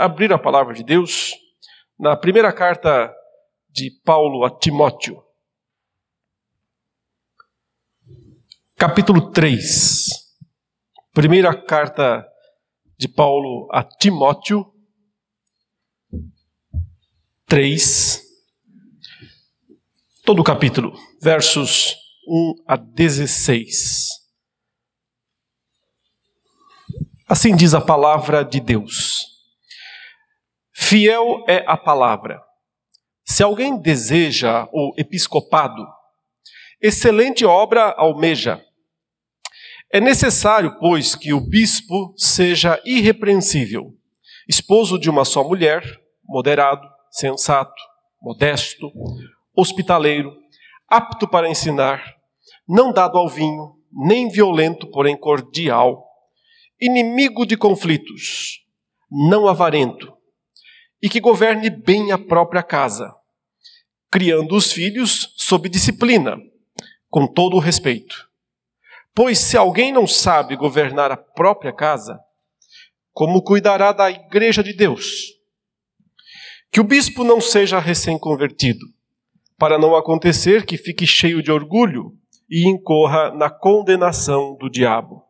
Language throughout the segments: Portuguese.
abrir a palavra de Deus na primeira carta de Paulo a Timóteo, capítulo 3. Primeira carta de Paulo a Timóteo, 3. Todo o capítulo, versos 1 a 16. Assim diz a palavra de Deus. Fiel é a palavra. Se alguém deseja o episcopado, excelente obra almeja. É necessário, pois, que o bispo seja irrepreensível, esposo de uma só mulher, moderado, sensato, modesto, hospitaleiro, apto para ensinar, não dado ao vinho, nem violento, porém cordial, inimigo de conflitos, não avarento, e que governe bem a própria casa, criando os filhos sob disciplina, com todo o respeito. Pois se alguém não sabe governar a própria casa, como cuidará da igreja de Deus? Que o bispo não seja recém-convertido, para não acontecer que fique cheio de orgulho e incorra na condenação do diabo.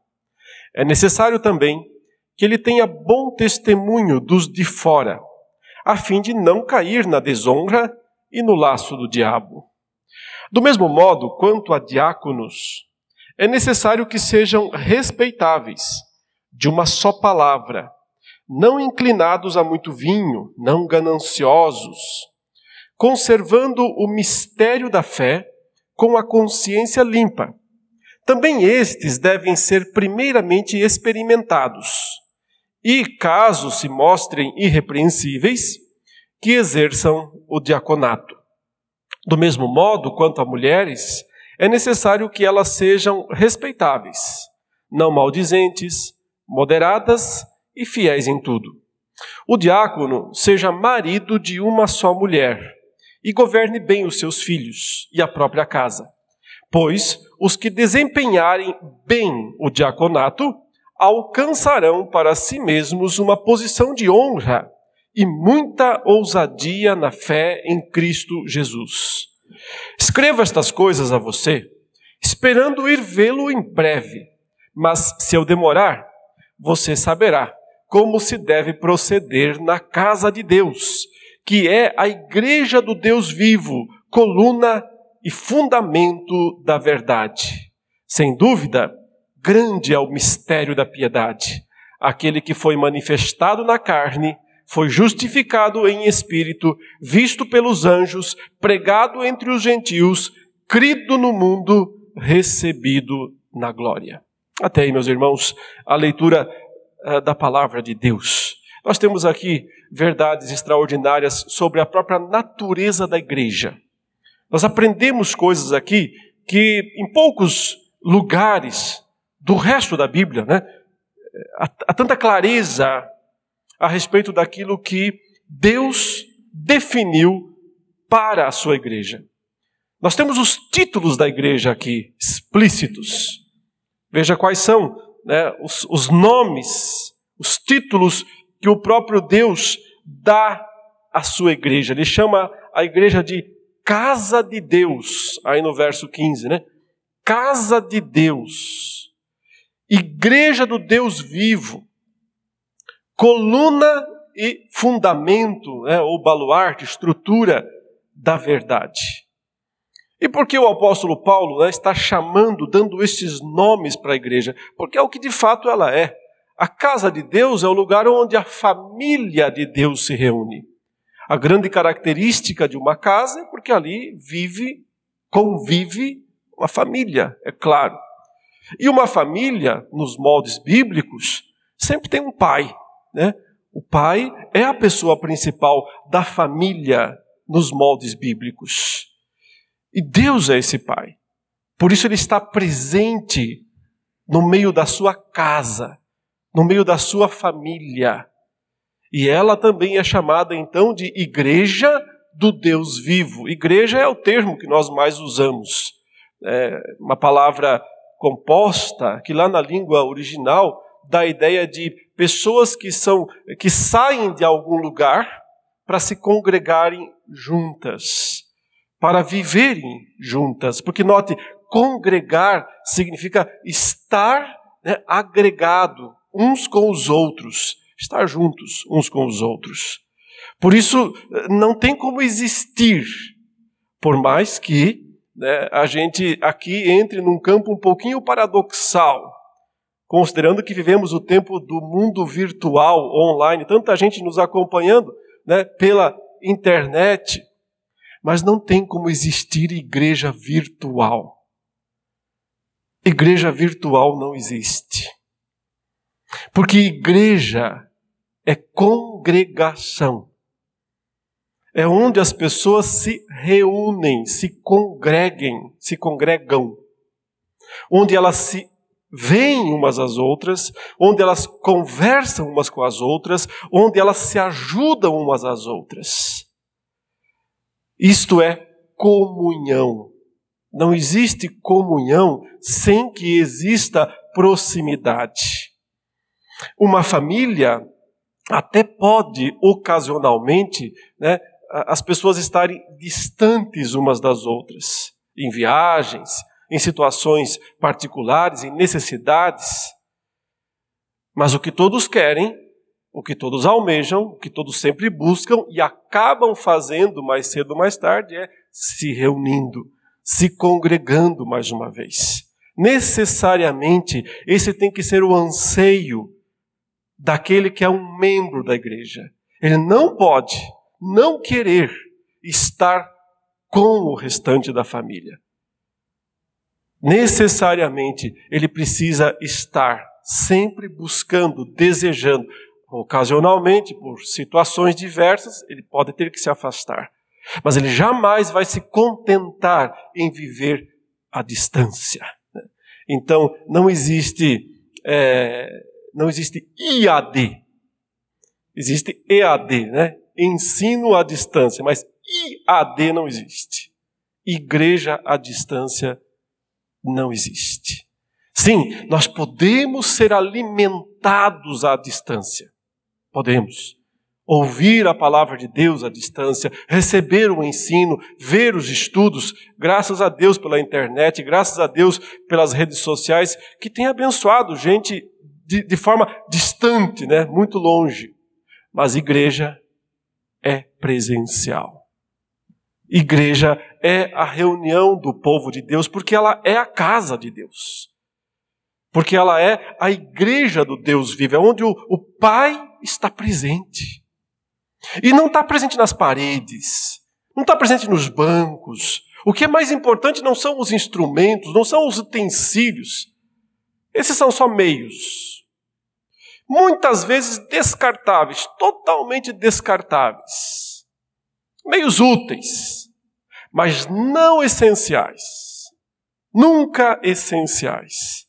É necessário também que ele tenha bom testemunho dos de fora, a fim de não cair na desonra e no laço do diabo. Do mesmo modo, quanto a diáconos, é necessário que sejam respeitáveis, de uma só palavra, não inclinados a muito vinho, não gananciosos, conservando o mistério da fé com a consciência limpa. Também estes devem ser primeiramente experimentados, e, caso se mostrem irrepreensíveis, que exerçam o diaconato. Do mesmo modo, quanto a mulheres, é necessário que elas sejam respeitáveis, não maldizentes, moderadas e fiéis em tudo. O diácono seja marido de uma só mulher e governe bem os seus filhos e a própria casa, pois os que desempenharem bem o diaconato alcançarão para si mesmos uma posição de honra e muita ousadia na fé em Cristo Jesus. Escreva estas coisas a você, esperando ir vê-lo em breve, mas se eu demorar, você saberá como se deve proceder na casa de Deus, que é a igreja do Deus vivo, coluna e fundamento da verdade. Sem dúvida, grande é o mistério da piedade. Aquele que foi manifestado na carne, foi justificado em espírito, visto pelos anjos, pregado entre os gentios, crido no mundo, recebido na glória. Até aí, meus irmãos, a leitura uh, da palavra de Deus. Nós temos aqui verdades extraordinárias sobre a própria natureza da igreja. Nós aprendemos coisas aqui que em poucos lugares do resto da Bíblia, né, há, há tanta clareza a respeito daquilo que Deus definiu para a sua igreja. Nós temos os títulos da igreja aqui explícitos. Veja quais são né, os, os nomes, os títulos que o próprio Deus dá à sua igreja. Ele chama a igreja de casa de Deus, aí no verso 15, né? Casa de Deus, igreja do Deus vivo coluna e fundamento, né, ou baluarte, estrutura da verdade. E por que o apóstolo Paulo né, está chamando, dando esses nomes para a igreja? Porque é o que de fato ela é. A casa de Deus é o lugar onde a família de Deus se reúne. A grande característica de uma casa é porque ali vive, convive uma família, é claro. E uma família, nos moldes bíblicos, sempre tem um pai, né? O pai é a pessoa principal da família nos moldes bíblicos. E Deus é esse pai. Por isso ele está presente no meio da sua casa, no meio da sua família. E ela também é chamada então de igreja do Deus vivo. Igreja é o termo que nós mais usamos. É uma palavra composta que lá na língua original dá a ideia de pessoas que são que saem de algum lugar para se congregarem juntas, para viverem juntas. Porque note, congregar significa estar né, agregado uns com os outros, estar juntos uns com os outros. Por isso, não tem como existir, por mais que né, a gente aqui entre num campo um pouquinho paradoxal, considerando que vivemos o tempo do mundo virtual, online, tanta gente nos acompanhando né, pela internet, mas não tem como existir igreja virtual. Igreja virtual não existe. Porque igreja é congregação. É onde as pessoas se reúnem, se congreguem, se congregam. Onde elas se veem umas às outras, onde elas conversam umas com as outras, onde elas se ajudam umas às outras. Isto é comunhão. Não existe comunhão sem que exista proximidade. Uma família até pode, ocasionalmente, né, as pessoas estarem distantes umas das outras, em viagens, em situações particulares, em necessidades. Mas o que todos querem, o que todos almejam, o que todos sempre buscam e acabam fazendo mais cedo ou mais tarde é se reunindo, se congregando mais uma vez. Necessariamente, esse tem que ser o anseio daquele que é um membro da igreja. Ele não pode não querer estar com o restante da família. Necessariamente, ele precisa estar sempre buscando, desejando. Ocasionalmente, por situações diversas, ele pode ter que se afastar. Mas ele jamais vai se contentar em viver à distância. Então, não existe é, não existe IAD. Existe EAD, né? Ensino à distância, mas IAD não existe. Igreja à distância não existe. Sim, nós podemos ser alimentados à distância. Podemos ouvir a palavra de Deus à distância, receber o ensino, ver os estudos, graças a Deus pela internet, graças a Deus pelas redes sociais, que tem abençoado gente de, de forma distante, né? muito longe. Mas igreja é presencial. Igreja é a reunião do povo de Deus, porque ela é a casa de Deus. Porque ela é a igreja do Deus vivo, é onde o, o Pai está presente. E não está presente nas paredes, não está presente nos bancos. O que é mais importante não são os instrumentos, não são os utensílios. Esses são só meios muitas vezes descartáveis, totalmente descartáveis, meios úteis, mas não essenciais, nunca essenciais.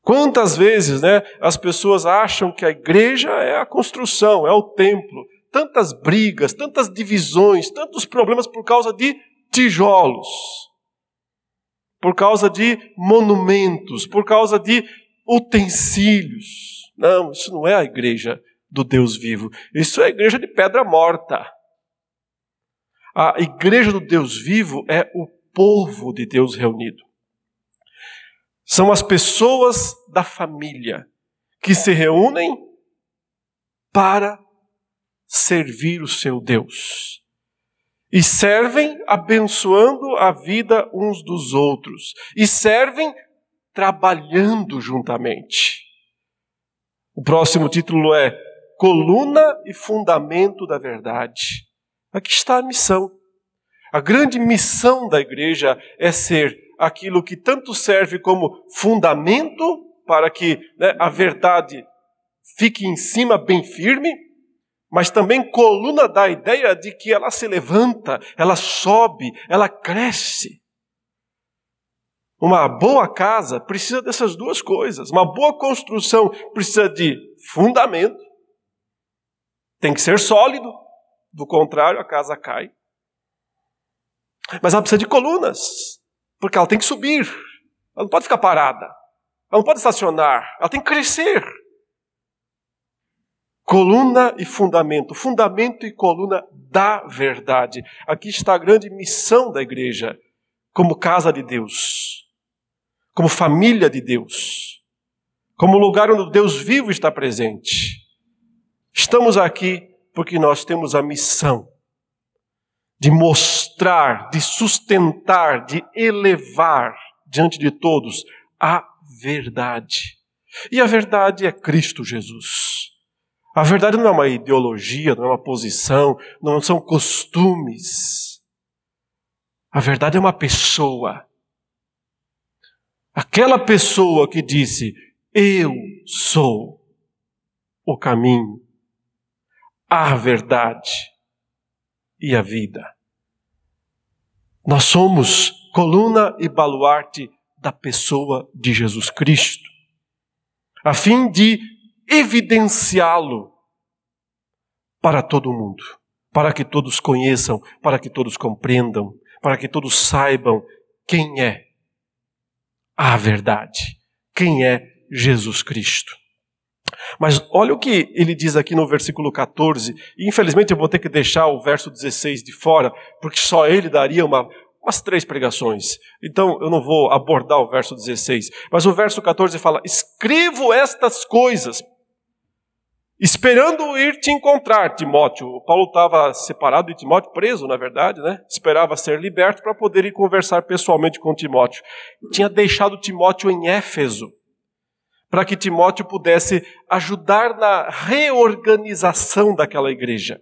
Quantas vezes, né, as pessoas acham que a igreja é a construção, é o templo, tantas brigas, tantas divisões, tantos problemas por causa de tijolos, por causa de monumentos, por causa de utensílios. Não, isso não é a igreja do Deus vivo. Isso é a igreja de pedra morta. A igreja do Deus vivo é o povo de Deus reunido. São as pessoas da família que se reúnem para servir o seu Deus. E servem abençoando a vida uns dos outros. E servem trabalhando juntamente. O próximo título é Coluna e Fundamento da Verdade. Aqui está a missão. A grande missão da igreja é ser aquilo que tanto serve como fundamento para que né, a verdade fique em cima bem firme, mas também coluna da ideia de que ela se levanta, ela sobe, ela cresce. Uma boa casa precisa dessas duas coisas. Uma boa construção precisa de fundamento, tem que ser sólido, do contrário, a casa cai. Mas ela precisa de colunas, porque ela tem que subir, ela não pode ficar parada, ela não pode estacionar, ela tem que crescer, Coluna e fundamento, fundamento e coluna da verdade. Aqui está a grande missão da igreja, como casa de Deus, como família de Deus, como lugar onde Deus vivo está presente. Estamos aqui porque nós temos a missão de mostrar, de sustentar, de elevar diante de todos a verdade. E a verdade é Cristo Jesus. A verdade não é uma ideologia, não é uma posição, não são costumes. A verdade é uma pessoa. Aquela pessoa que disse: Eu sou o caminho, a verdade e a vida. Nós somos coluna e baluarte da pessoa de Jesus Cristo, a fim de evidenciá-lo para todo mundo, para que todos conheçam, para que todos compreendam, para que todos saibam quem é a verdade, quem é Jesus Cristo. Mas olha o que ele diz aqui no versículo 14, e infelizmente eu vou ter que deixar o verso 16 de fora, porque só ele daria uma, umas três pregações. Então eu não vou abordar o verso 16, mas o verso 14 fala: Escrevo estas coisas, esperando ir te encontrar, Timóteo. O Paulo estava separado de Timóteo, preso, na verdade, né? Esperava ser liberto para poder ir conversar pessoalmente com Timóteo. Tinha deixado Timóteo em Éfeso para que Timóteo pudesse ajudar na reorganização daquela igreja.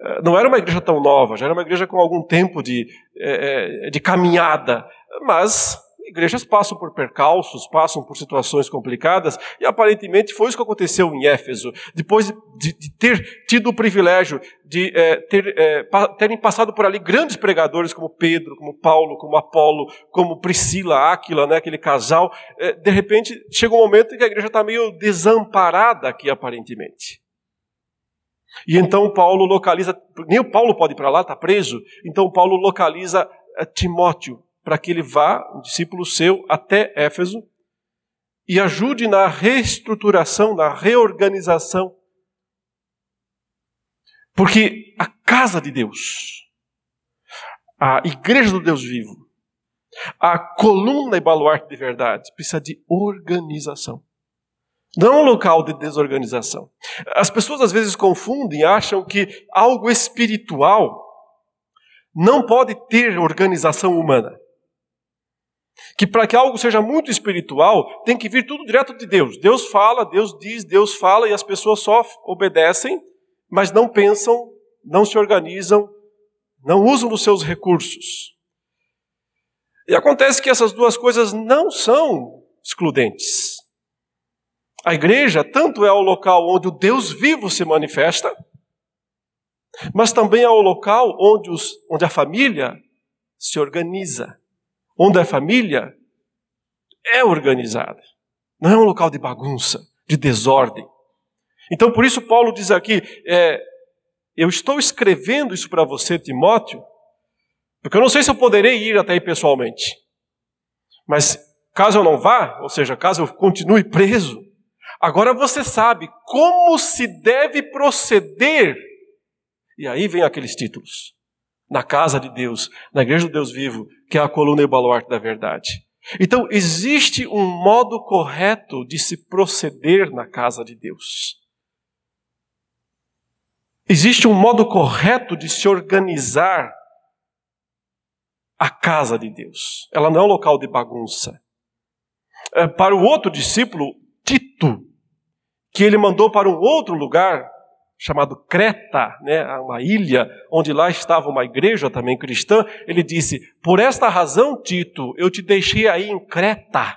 Eh, não era uma igreja tão nova, já era uma igreja com algum tempo de, eh, eh, de caminhada, mas igrejas passam por percalços, passam por situações complicadas, e aparentemente foi isso que aconteceu em Éfeso. Depois de, de ter tido o privilégio de é, ter, é, pa, terem passado por ali grandes pregadores como Pedro, como Paulo, como Apolo, como Priscila, Áquila, né, aquele casal, é, de repente chega um momento em que a igreja está meio desamparada aqui aparentemente. E então Paulo localiza, nem o Paulo pode ir para lá, está preso, então Paulo localiza Timóteo, para que ele vá, um discípulo seu, até Éfeso e ajude na reestruturação, na reorganização. Porque a casa de Deus, a igreja do Deus vivo, a coluna e baluarte de verdade, precisa de organização. Não um local de desorganização. As pessoas às vezes confundem, acham que algo espiritual não pode ter organização humana que para que algo seja muito espiritual, tem que vir tudo direto de Deus. Deus fala, Deus diz, Deus fala e as pessoas só obedecem, mas não pensam, não se organizam, não usam os seus recursos. E acontece que essas duas coisas não são excludentes. A igreja tanto é o local onde o Deus vivo se manifesta, mas também é o local onde, os, onde a família se organiza onde a família é organizada. Não é um local de bagunça, de desordem. Então, por isso, Paulo diz aqui: é, eu estou escrevendo isso para você, Timóteo, porque eu não sei se eu poderei ir até aí pessoalmente. Mas caso eu não vá, ou seja, caso eu continue preso, agora você sabe como se deve proceder. E aí vem aqueles títulos na casa de Deus, na igreja do Deus vivo, que é a coluna e baluarte da verdade. Então, existe um modo correto de se proceder na casa de Deus. Existe um modo correto de se organizar a casa de Deus. Ela não é um local de bagunça. É, para o outro discípulo, Tito, que ele mandou para um outro lugar, chamado Creta, né, uma ilha onde lá estava uma igreja também cristã, ele disse: Por esta razão, Tito, eu te deixei aí em Creta,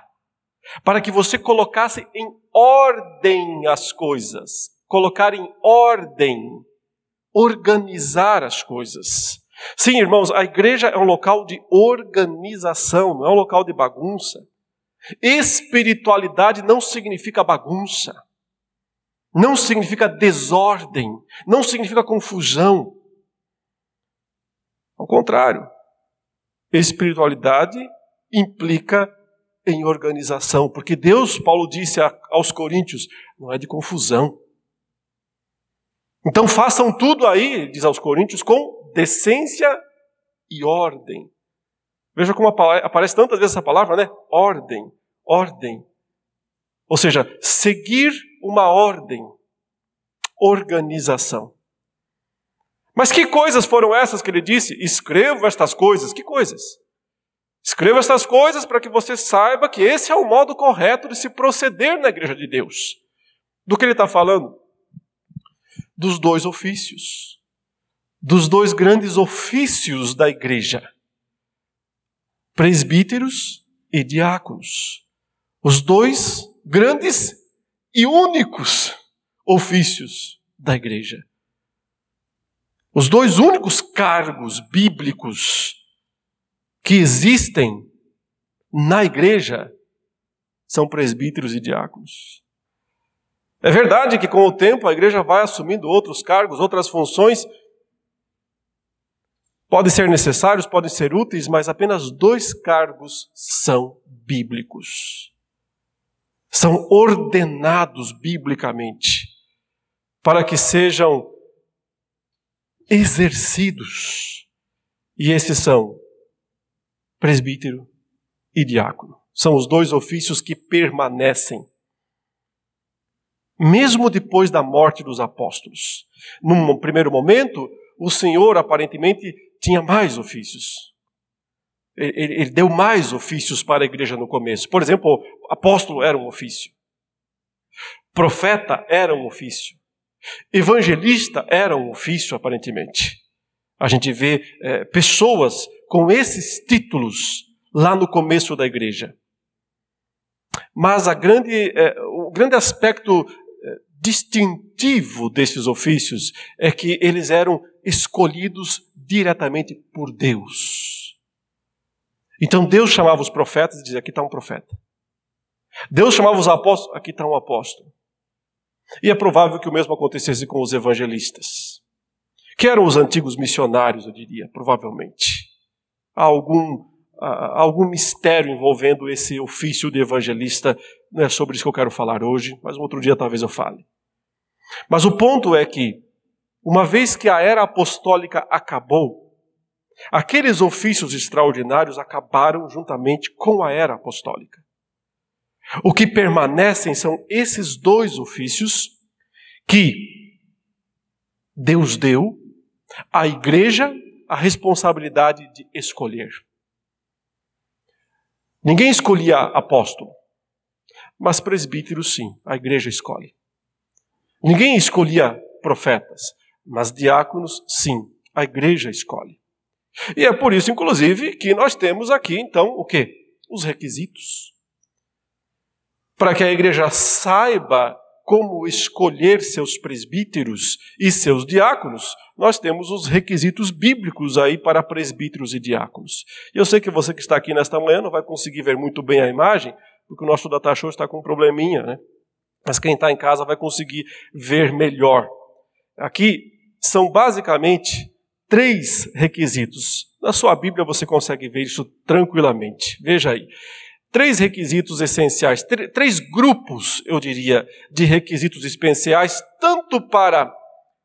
para que você colocasse em ordem as coisas. Colocar em ordem, organizar as coisas. Sim, irmãos, a igreja é um local de organização, não é um local de bagunça. Espiritualidade não significa bagunça não significa desordem, não significa confusão. Ao contrário, espiritualidade implica em organização, porque Deus, Paulo disse aos Coríntios, não é de confusão, Então façam tudo aí, diz aos Coríntios, com decência e ordem. Veja como aparece tantas vezes essa palavra, né? Ordem, ordem. Ou seja, seguir uma ordem, organização. Mas que coisas foram essas que ele disse? Escrevo estas coisas. Que coisas? Escreva estas coisas para que você saiba que esse é o modo correto de se proceder na igreja de Deus. Do que ele está falando? Dos dois ofícios. Dos dois grandes ofícios da igreja: presbíteros e diáconos. Os dois grandes e únicos ofícios da igreja. Os dois únicos cargos bíblicos que existem na igreja são presbíteros e diáconos. É verdade que com o tempo a igreja vai assumindo outros cargos, outras funções. Podem ser necessários, podem ser úteis, mas apenas dois cargos são bíblicos. São ordenados biblicamente para que sejam exercidos. E esses são presbítero e diácono. São os dois ofícios que permanecem. Mesmo depois da morte dos apóstolos. Num primeiro momento, o Senhor aparentemente tinha mais ofícios. Ele, ele, deu mais ofícios para a igreja no começo. Por exemplo, apóstolo era um ofício. Profeta era um ofício. Evangelista era um ofício, aparentemente. A gente vê é, pessoas com esses títulos lá no começo da igreja. Mas grande, é, o grande aspecto é, distintivo desses ofícios é que eles eram escolhidos diretamente por Deus. Então Deus chamava os profetas e dizia: aqui está um profeta. Deus chamava os apóstolos, aqui está um apóstolo. E é provável que o mesmo acontecesse com os evangelistas, que eram os antigos missionários, eu diria, provavelmente. Há algum, há algum mistério envolvendo esse ofício de evangelista, não é sobre isso que eu quero falar hoje, mas um outro dia talvez eu fale. Mas o ponto é que, uma vez que a era apostólica acabou, aqueles ofícios extraordinários acabaram juntamente com a era apostólica. O que permanecem são esses dois ofícios que Deus deu à igreja a responsabilidade de escolher. Ninguém escolhia apóstolo, mas presbítero sim, a igreja escolhe. Ninguém escolhia profetas, mas diáconos sim, a igreja escolhe. E é por isso, inclusive, que nós temos aqui, então, o que? Os requisitos para que a igreja saiba como escolher seus presbíteros e seus diáconos, nós temos os requisitos bíblicos aí para presbíteros e diáconos. E eu sei que você que está aqui nesta manhã não vai conseguir ver muito bem a imagem, porque o nosso data show está com um probleminha, né? Mas quem está em casa vai conseguir ver melhor. Aqui são basicamente três requisitos. Na sua Bíblia você consegue ver isso tranquilamente. Veja aí três requisitos essenciais, três grupos, eu diria, de requisitos especiais, tanto para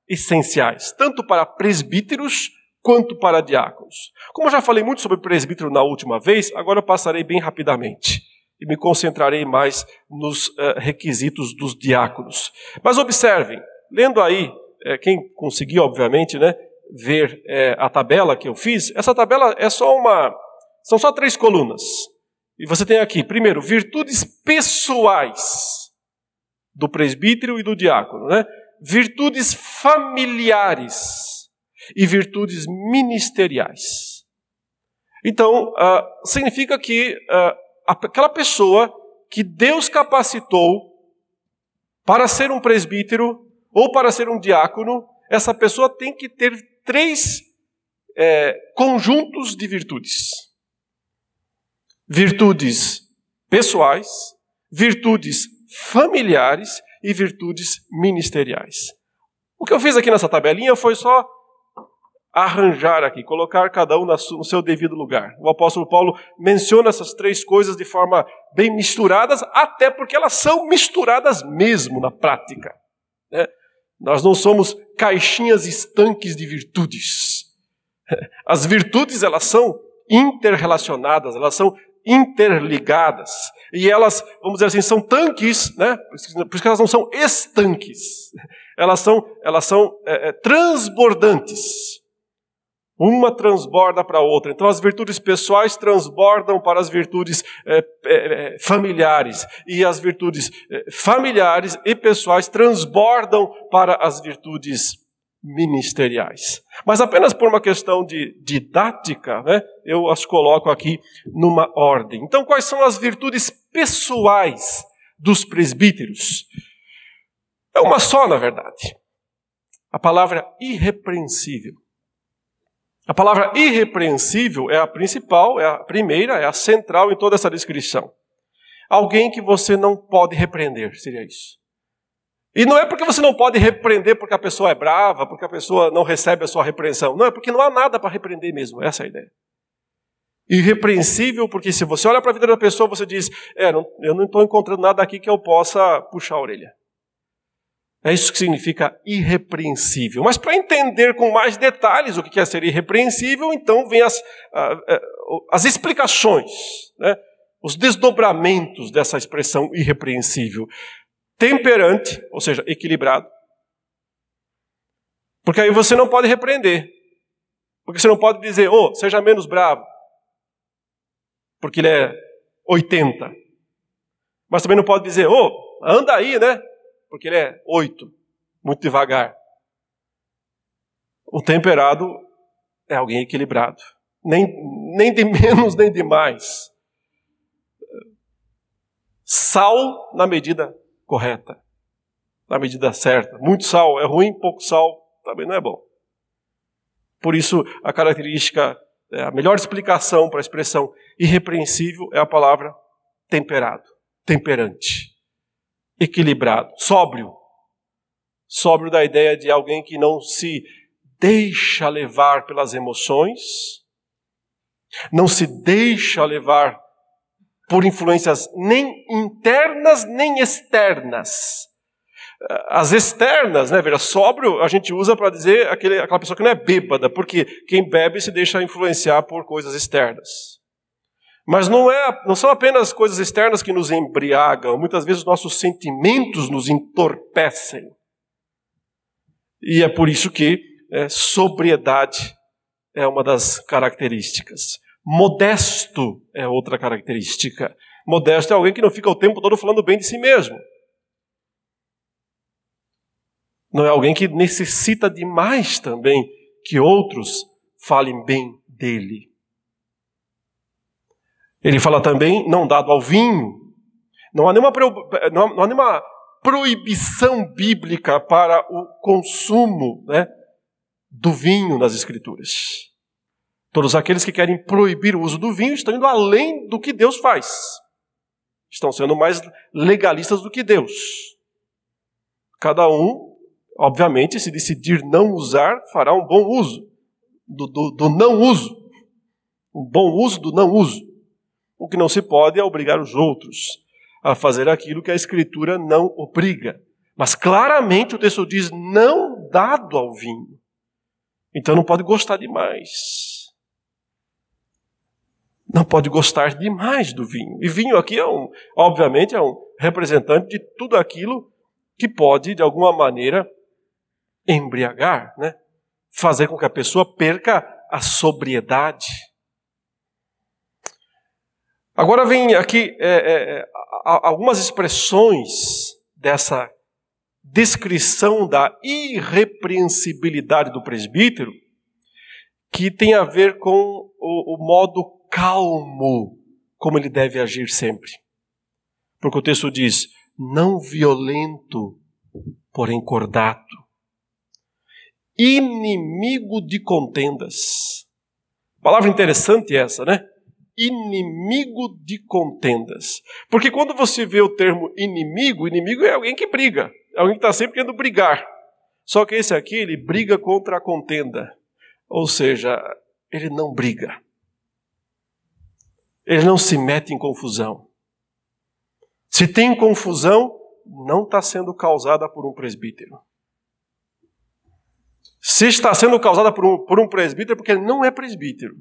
essenciais, tanto para presbíteros quanto para diáconos. Como eu já falei muito sobre presbítero na última vez, agora eu passarei bem rapidamente e me concentrarei mais nos uh, requisitos dos diáconos. Mas observem, lendo aí, é, quem conseguir, obviamente, né, ver é, a tabela que eu fiz, essa tabela é só uma. São só três colunas. E você tem aqui, primeiro, virtudes pessoais do presbítero e do diácono, né? Virtudes familiares e virtudes ministeriais. Então, uh, significa que uh, aquela pessoa que Deus capacitou para ser um presbítero ou para ser um diácono, essa pessoa tem que ter três é, conjuntos de virtudes virtudes pessoais, virtudes familiares e virtudes ministeriais. O que eu fiz aqui nessa tabelinha foi só arranjar aqui, colocar cada um no seu devido lugar. O apóstolo Paulo menciona essas três coisas de forma bem misturadas, até porque elas são misturadas mesmo na prática. Né? Nós não somos caixinhas estanques de virtudes. As virtudes, elas são interrelacionadas, elas são interligadas. E elas, vamos dizer assim, são tanques, né? por isso que elas não são estanques. Elas são, elas são é, é, transbordantes. Uma transborda para a outra. Então, as virtudes pessoais transbordam para as virtudes é, é, é familiares. E as virtudes é, familiares e pessoais transbordam para as virtudes ministeriais. Mas apenas por uma questão de didática, né, eu as coloco aqui numa ordem. Então, quais são as virtudes pessoais dos presbíteros? É uma só, na verdade. A palavra irrepreensível. A palavra irrepreensível é a principal, é a primeira, é a central em toda essa descrição. Alguém que você não pode repreender, seria isso. E não é porque você não pode repreender porque a pessoa é brava, porque a pessoa não recebe a sua repreensão. Não, é porque não há nada para repreender mesmo. Essa é a ideia. Irrepreensível, porque se você olha para a vida da pessoa, você diz: é, não, eu não estou encontrando nada aqui que eu possa puxar a orelha. É isso que significa irrepreensível. Mas para entender com mais detalhes o que é ser irrepreensível, então vem as, as explicações, né? os desdobramentos dessa expressão irrepreensível. Temperante, ou seja, equilibrado. Porque aí você não pode repreender. Porque você não pode dizer, oh, seja menos bravo. Porque ele é 80. Mas também não pode dizer, oh, anda aí, né? Porque ele é oito, muito devagar. O temperado é alguém equilibrado, nem, nem de menos nem de mais. Sal na medida correta, na medida certa. Muito sal é ruim, pouco sal também não é bom. Por isso, a característica, é, a melhor explicação para a expressão irrepreensível é a palavra temperado, temperante equilibrado, sóbrio. Sóbrio da ideia de alguém que não se deixa levar pelas emoções, não se deixa levar por influências nem internas nem externas. As externas, né, veja, sóbrio a gente usa para dizer aquele, aquela pessoa que não é bêbada, porque quem bebe se deixa influenciar por coisas externas. Mas não, é, não são apenas coisas externas que nos embriagam, muitas vezes nossos sentimentos nos entorpecem. E é por isso que é, sobriedade é uma das características. Modesto é outra característica. Modesto é alguém que não fica o tempo todo falando bem de si mesmo. Não é alguém que necessita demais também que outros falem bem dele. Ele fala também, não dado ao vinho. Não há nenhuma, não há nenhuma proibição bíblica para o consumo né, do vinho nas Escrituras. Todos aqueles que querem proibir o uso do vinho estão indo além do que Deus faz. Estão sendo mais legalistas do que Deus. Cada um, obviamente, se decidir não usar, fará um bom uso do, do, do não uso. Um bom uso do não uso. O que não se pode é obrigar os outros a fazer aquilo que a Escritura não obriga. Mas claramente o texto diz: não dado ao vinho. Então não pode gostar demais. Não pode gostar demais do vinho. E vinho aqui é um, obviamente, é um representante de tudo aquilo que pode, de alguma maneira, embriagar, né? fazer com que a pessoa perca a sobriedade. Agora vem aqui é, é, é algumas expressões dessa descrição da irrepreensibilidade do presbítero que tem a ver com o, o modo calmo como ele deve agir sempre. Porque o texto diz: não violento, porém cordato, inimigo de contendas. Palavra interessante essa, né? Inimigo de contendas. Porque quando você vê o termo inimigo, inimigo é alguém que briga, é alguém que está sempre querendo brigar. Só que esse aqui, ele briga contra a contenda. Ou seja, ele não briga. Ele não se mete em confusão. Se tem confusão, não está sendo causada por um presbítero. Se está sendo causada por um, por um presbítero, é porque ele não é presbítero.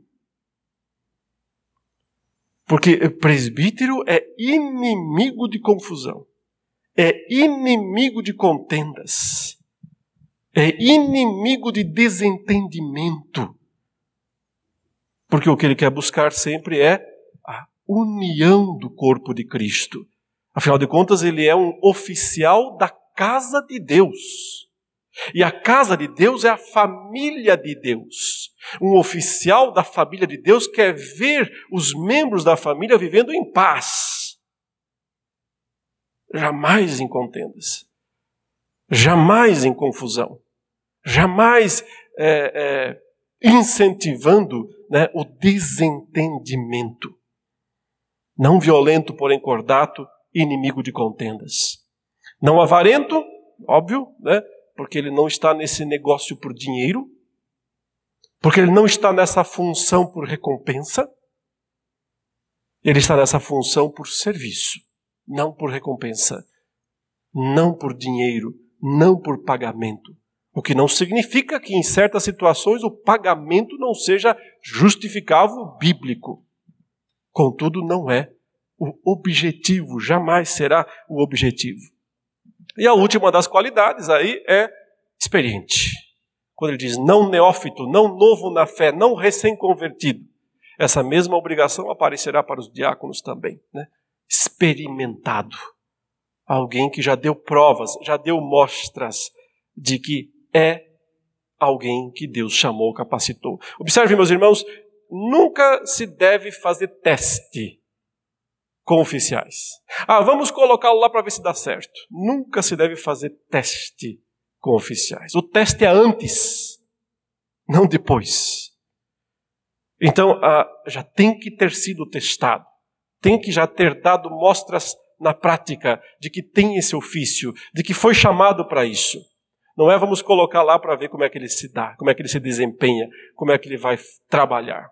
Porque presbítero é inimigo de confusão, é inimigo de contendas, é inimigo de desentendimento. Porque o que ele quer buscar sempre é a união do corpo de Cristo. Afinal de contas, ele é um oficial da casa de Deus. E a casa de Deus é a família de Deus. Um oficial da família de Deus quer ver os membros da família vivendo em paz. Jamais em contendas. Jamais em confusão. Jamais é, é, incentivando né, o desentendimento. Não violento, porém cordato, inimigo de contendas. Não avarento, óbvio, né? Porque ele não está nesse negócio por dinheiro, porque ele não está nessa função por recompensa, ele está nessa função por serviço, não por recompensa, não por dinheiro, não por pagamento. O que não significa que em certas situações o pagamento não seja justificável bíblico. Contudo, não é o objetivo, jamais será o objetivo. E a última das qualidades aí é experiente. Quando ele diz não neófito, não novo na fé, não recém-convertido, essa mesma obrigação aparecerá para os diáconos também. Né? Experimentado. Alguém que já deu provas, já deu mostras de que é alguém que Deus chamou, capacitou. Observe, meus irmãos, nunca se deve fazer teste oficiais. Ah, vamos colocá-lo lá para ver se dá certo. Nunca se deve fazer teste com oficiais. O teste é antes, não depois. Então, ah, já tem que ter sido testado, tem que já ter dado mostras na prática de que tem esse ofício, de que foi chamado para isso. Não é vamos colocar lá para ver como é que ele se dá, como é que ele se desempenha, como é que ele vai trabalhar.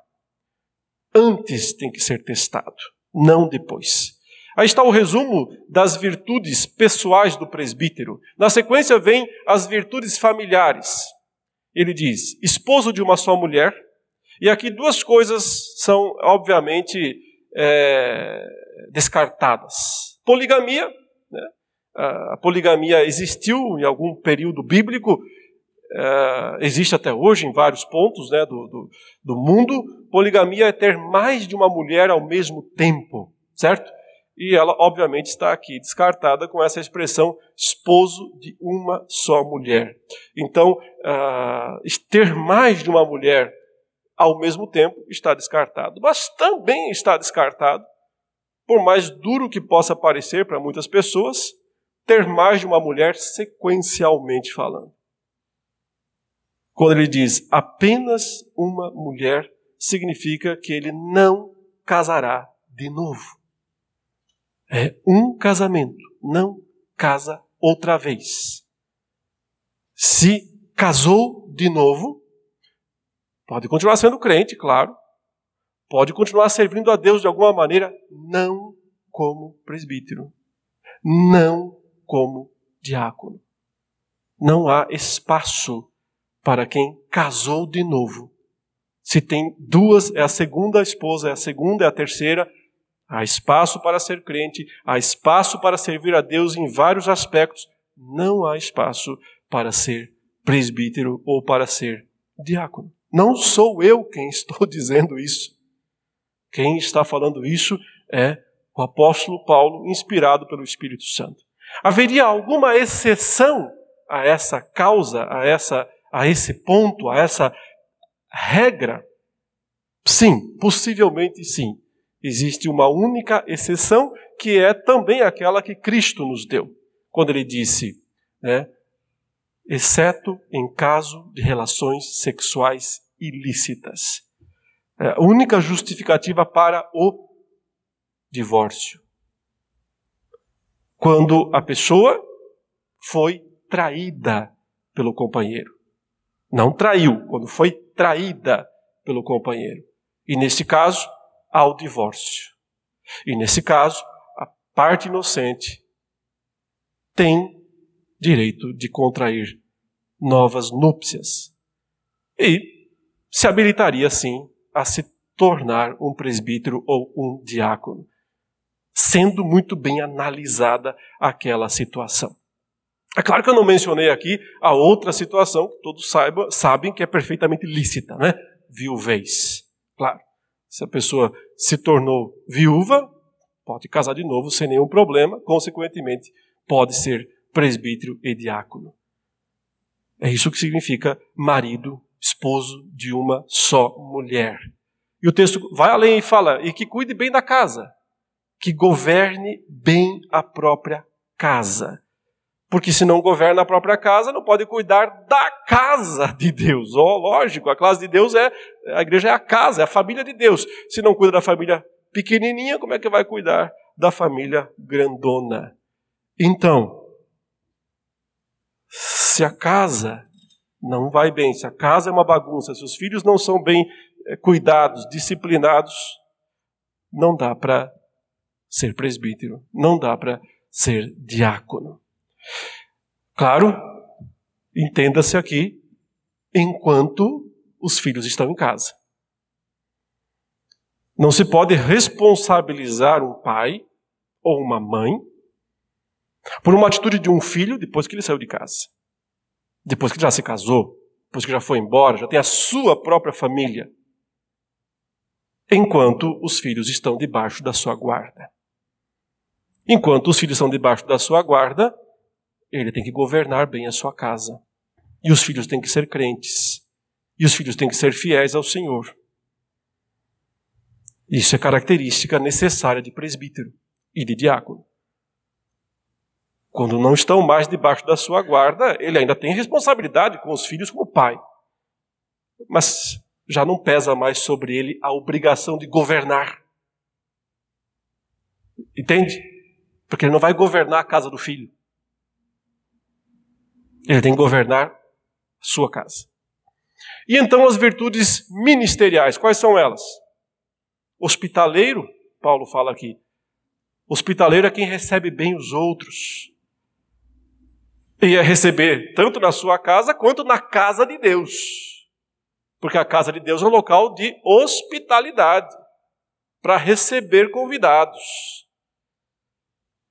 Antes tem que ser testado não depois. Aí está o resumo das virtudes pessoais do presbítero. Na sequência vem as virtudes familiares. Ele diz: esposo de uma só mulher. E aqui duas coisas são, obviamente, é, descartadas: poligamia. Né? A poligamia existiu em algum período bíblico, é, existe até hoje em vários pontos né, do, do, do, mundo. Poligamia é ter mais de uma mulher ao mesmo tempo, certo? E ela, obviamente, está aqui descartada com essa expressão esposo de uma só mulher. Então, uh, ter mais de uma mulher ao mesmo tempo está descartado. Mas também está descartado, por mais duro que possa parecer para muitas pessoas, ter mais de uma mulher sequencialmente falando. Quando ele diz apenas uma mulher, significa que ele não casará de novo. É um casamento, não casa outra vez. Se casou de novo, pode continuar sendo crente, claro. Pode continuar servindo a Deus de alguma maneira, não como presbítero, não como diácono. Não há espaço para quem casou de novo. Se tem duas, é a segunda esposa, é a segunda, é a terceira, há espaço para ser crente, há espaço para servir a Deus em vários aspectos, não há espaço para ser presbítero ou para ser diácono. Não sou eu quem estou dizendo isso. Quem está falando isso é o apóstolo Paulo, inspirado pelo Espírito Santo. Haveria alguma exceção a essa causa, a essa a esse ponto, a essa regra? Sim, possivelmente sim. Existe uma única exceção, que é também aquela que Cristo nos deu, quando ele disse, né, exceto em caso de relações sexuais ilícitas. É a única justificativa para o divórcio. Quando a pessoa foi traída pelo companheiro. Não traiu, quando foi traída pelo companheiro. E nesse caso, há o divórcio. E nesse caso, a parte inocente tem direito de contrair novas núpcias. e se habilitaria, sim, a se tornar um presbítero ou um diácono, sendo muito bem analisada aquela situação. É claro que eu não mencionei aqui a outra situação que todos saibam, sabem que é perfeitamente lícita, né? Viuvez. Claro, se a pessoa se tornou viúva, pode casar de novo sem nenhum problema, consequentemente, pode ser presbítero e diácono. É isso que significa marido, esposo de uma só mulher. E o texto vai além e fala: e que cuide bem da casa, que governe bem a própria casa. Porque se não governa a própria casa, não pode cuidar da casa de Deus. Oh, lógico, a casa de Deus é a igreja é a casa, é a família de Deus. Se não cuida da família pequenininha, como é que vai cuidar da família grandona? Então, se a casa não vai bem, se a casa é uma bagunça, se os filhos não são bem eh, cuidados, disciplinados, não dá para ser presbítero, não dá para ser diácono. Claro, entenda-se aqui, enquanto os filhos estão em casa. Não se pode responsabilizar um pai ou uma mãe por uma atitude de um filho depois que ele saiu de casa. Depois que já se casou, depois que já foi embora, já tem a sua própria família. Enquanto os filhos estão debaixo da sua guarda. Enquanto os filhos estão debaixo da sua guarda, ele tem que governar bem a sua casa. E os filhos têm que ser crentes. E os filhos têm que ser fiéis ao Senhor. Isso é característica necessária de presbítero e de diácono. Quando não estão mais debaixo da sua guarda, ele ainda tem responsabilidade com os filhos como pai. Mas já não pesa mais sobre ele a obrigação de governar. Entende? Porque ele não vai governar a casa do filho. Ele tem que governar sua casa. E então as virtudes ministeriais, quais são elas? Hospitaleiro, Paulo fala aqui. Hospitaleiro é quem recebe bem os outros. E é receber tanto na sua casa quanto na casa de Deus. Porque a casa de Deus é um local de hospitalidade para receber convidados.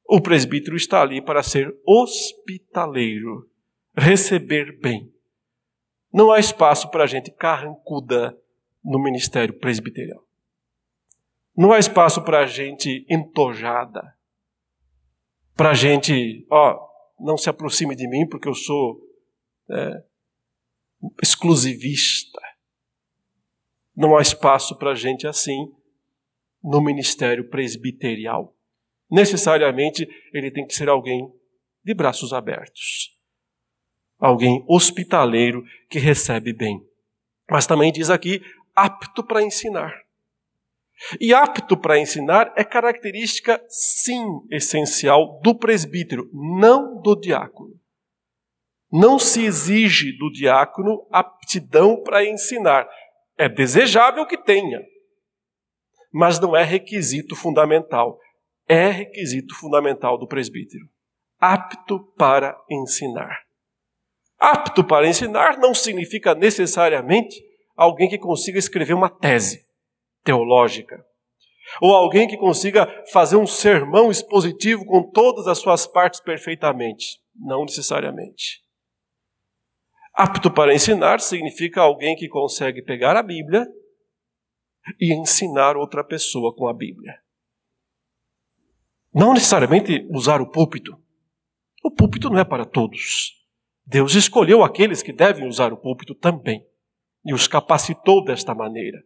O presbítero está ali para ser hospitaleiro receber bem. Não há espaço para gente carrancuda no ministério presbiterial. Não há espaço para gente entojada. Para gente, ó, não se aproxime de mim porque eu sou é, exclusivista. Não há espaço para gente assim no ministério presbiterial. Necessariamente ele tem que ser alguém de braços abertos alguém hospitaleiro que recebe bem. Mas também diz aqui, apto para ensinar. E apto para ensinar é característica, sim, essencial do presbítero, não do diácono. Não se exige do diácono aptidão para ensinar. É desejável que tenha, mas não é requisito fundamental. É requisito fundamental do presbítero. Apto para ensinar. Apto para ensinar não significa necessariamente alguém que consiga escrever uma tese teológica, ou alguém que consiga fazer um sermão expositivo com todas as suas partes perfeitamente. Não necessariamente. Apto para ensinar significa alguém que consegue pegar a Bíblia e ensinar outra pessoa com a Bíblia. Não necessariamente usar o púlpito. O púlpito não é para todos. Deus escolheu aqueles que devem usar o púlpito também e os capacitou desta maneira.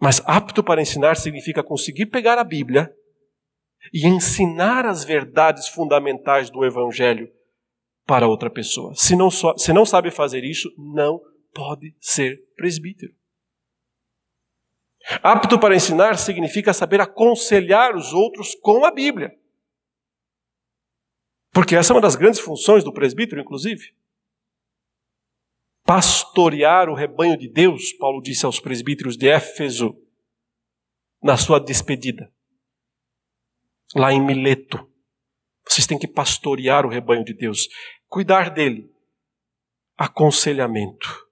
Mas apto para ensinar significa conseguir pegar a Bíblia e ensinar as verdades fundamentais do Evangelho para outra pessoa. Se não, se não sabe fazer isso, não pode ser presbítero. Apto para ensinar significa saber aconselhar os outros com a Bíblia. Porque essa é uma das grandes funções do presbítero, inclusive. Pastorear o rebanho de Deus, Paulo disse aos presbíteros de Éfeso, na sua despedida, lá em Mileto. Vocês têm que pastorear o rebanho de Deus, cuidar dele. Aconselhamento.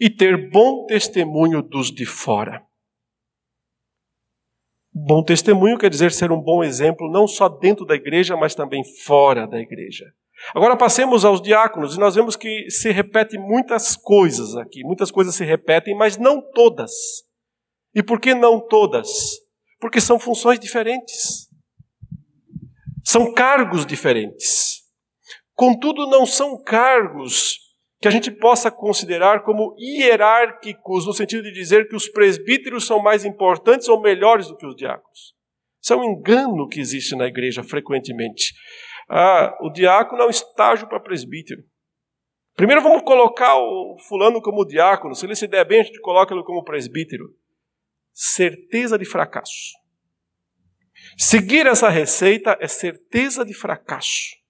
e ter bom testemunho dos de fora. Bom testemunho quer dizer ser um bom exemplo, não só dentro da igreja, mas também fora da igreja. Agora passemos aos diáconos, e nós vemos que se repete muitas coisas aqui, muitas coisas se repetem, mas não todas. E por que não todas? Porque são funções diferentes. São cargos diferentes. Contudo, não são cargos que a gente possa considerar como hierárquicos, no sentido de dizer que os presbíteros são mais importantes ou melhores do que os diáconos. Isso é um engano que existe na igreja frequentemente. Ah, o diácono é um estágio para presbítero. Primeiro vamos colocar o fulano como diácono. Se ele se der bem, a gente coloca ele como presbítero. Certeza de fracasso. Seguir essa receita é certeza de fracasso.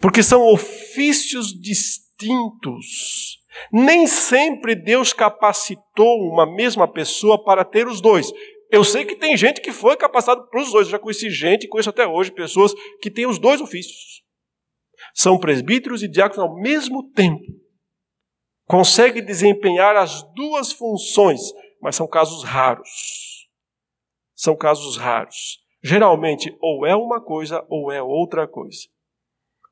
Porque são ofícios distintos. Nem sempre Deus capacitou uma mesma pessoa para ter os dois. Eu sei que tem gente que foi capacitado para os dois. Eu já conheci gente, conheço até hoje pessoas que têm os dois ofícios. São presbíteros e diáconos ao mesmo tempo. Conseguem desempenhar as duas funções, mas são casos raros. São casos raros. Geralmente, ou é uma coisa ou é outra coisa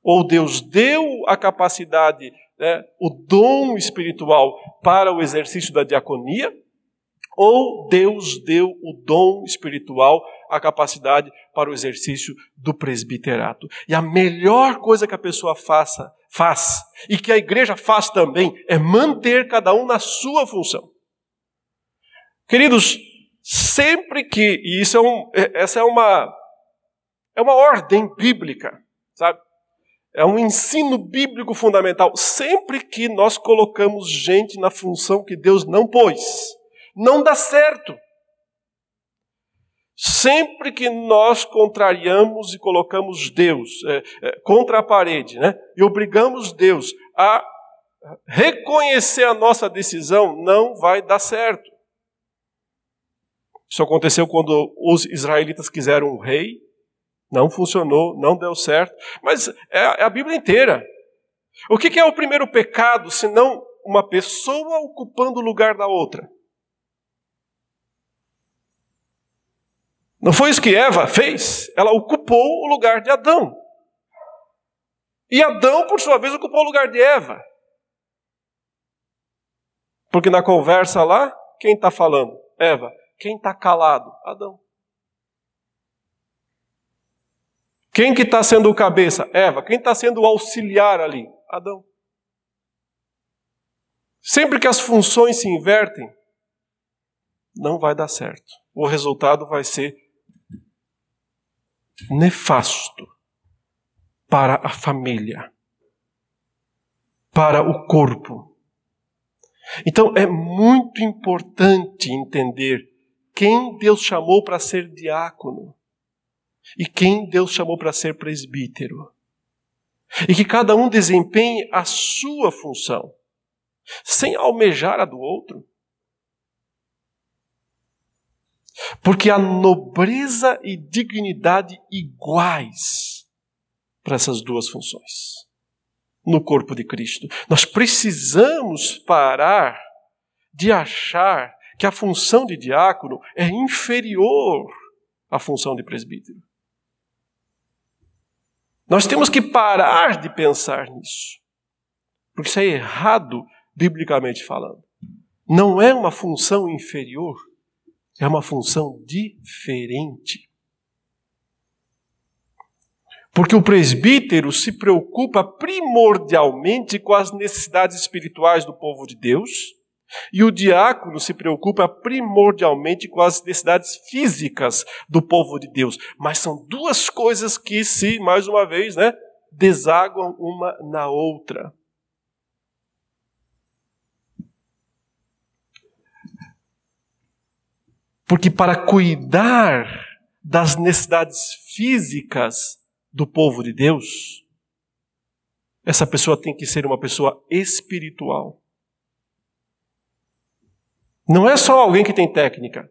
ou Deus deu a capacidade, né, o dom espiritual para o exercício da diaconia, ou Deus deu o dom espiritual, a capacidade para o exercício do presbiterato. E a melhor coisa que a pessoa faça, faz, e que a igreja faz também, é manter cada um na sua função. Queridos, sempre que, e isso é um, é, essa é uma, é uma ordem bíblica, sabe? É um ensino bíblico fundamental. Sempre que nós colocamos gente na função que Deus não pôs, não dá certo. Sempre que nós contrariamos e colocamos Deus é, é, contra a parede, né, e obrigamos Deus a reconhecer a nossa decisão, não vai dar certo. Isso aconteceu quando os israelitas quiseram um rei, não funcionou, não deu certo. Mas é, é a Bíblia inteira. O que é o primeiro pecado, se não uma pessoa ocupando o lugar da outra? Não foi isso que Eva fez? Ela ocupou o lugar de Adão. E Adão, por sua vez, ocupou o lugar de Eva. Porque na conversa lá, quem está falando? Eva. Quem está calado? Adão. Quem que está sendo o cabeça? Eva. Quem está sendo o auxiliar ali? Adão. Sempre que as funções se invertem, não vai dar certo. O resultado vai ser nefasto para a família, para o corpo. Então é muito importante entender quem Deus chamou para ser diácono e quem Deus chamou para ser presbítero. E que cada um desempenhe a sua função, sem almejar a do outro. Porque há nobreza e dignidade iguais para essas duas funções no corpo de Cristo. Nós precisamos parar de achar que a função de diácono é inferior à função de presbítero. Nós temos que parar de pensar nisso. Porque isso é errado, biblicamente falando. Não é uma função inferior, é uma função diferente. Porque o presbítero se preocupa primordialmente com as necessidades espirituais do povo de Deus e o diácono se preocupa primordialmente com as necessidades físicas do povo de Deus. Mas são duas coisas que se, mais uma vez, né, desaguam uma na outra. Porque para cuidar das necessidades físicas do povo de Deus, essa pessoa tem que ser uma pessoa espiritual. Não é só alguém que tem técnica.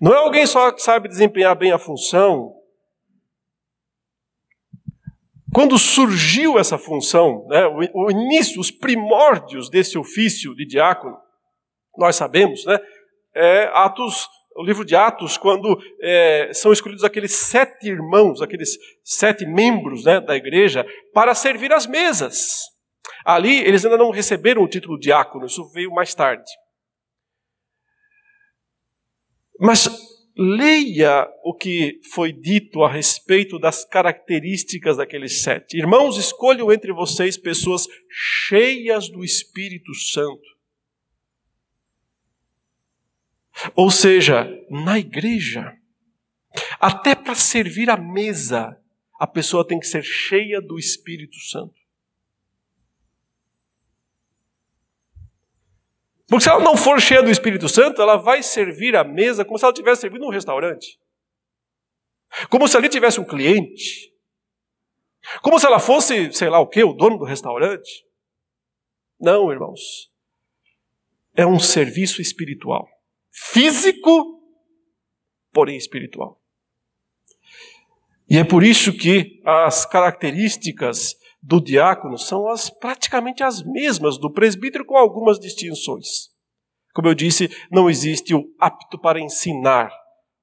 Não é alguém só que sabe desempenhar bem a função. quando surgiu essa função, né, o, início, os primórdios desse ofício de diácono, nós sabemos, né, é Atos, o livro de Atos, quando é, são escolhidos aqueles sete irmãos, aqueles sete membros né, da igreja, para servir as mesas. Ali, eles ainda não receberam o título diácono, isso veio mais tarde. Mas leia o que foi dito a respeito das características daqueles sete. Irmãos, escolham entre vocês pessoas cheias do Espírito Santo. Ou seja, na igreja, até para servir a mesa, a pessoa tem que ser cheia do Espírito Santo. Porque se ela não for cheia do Espírito Santo, ela vai servir a mesa como se ela estivesse servindo um restaurante. Como se ali tivesse um cliente. Como se ela fosse, sei lá o que, o dono do restaurante. Não, irmãos. É um serviço espiritual. Físico, porém espiritual. E é por isso que as características do diácono são as, praticamente as mesmas do presbítero, com algumas distinções. Como eu disse, não existe o apto para ensinar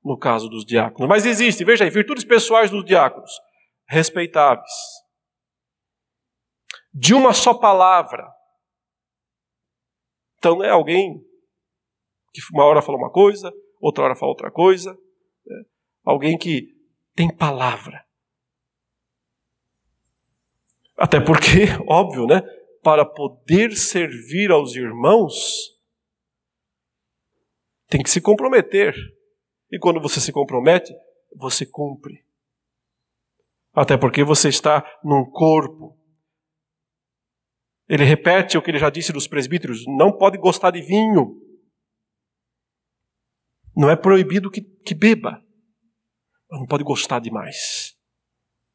no caso dos diáconos. Mas existe, veja aí, virtudes pessoais dos diáconos, respeitáveis. De uma só palavra. Então não é alguém que uma hora fala uma coisa, outra hora fala outra coisa. Né? Alguém que tem palavra. Até porque, óbvio, né? Para poder servir aos irmãos, tem que se comprometer. E quando você se compromete, você cumpre. Até porque você está num corpo. Ele repete o que ele já disse dos presbíteros: não pode gostar de vinho. Não é proibido que, que beba. Mas não pode gostar demais.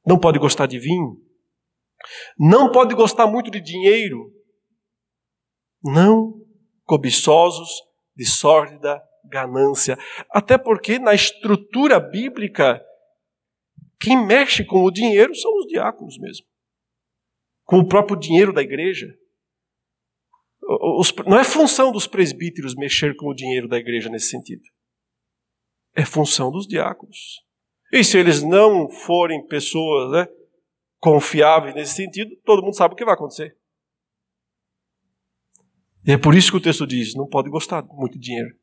Não pode gostar de vinho. Não pode gostar muito de dinheiro. Não cobiçosos de sórdida ganância. Até porque na estrutura bíblica, quem mexe com o dinheiro são os diáconos mesmo. Com o próprio dinheiro da igreja. Os, não é função dos presbíteros mexer com o dinheiro da igreja nesse sentido. É função dos diáconos. E se eles não forem pessoas né, confiáveis nesse sentido, todo mundo sabe o que vai acontecer. E é por isso que o texto diz: não pode gostar muito de dinheiro.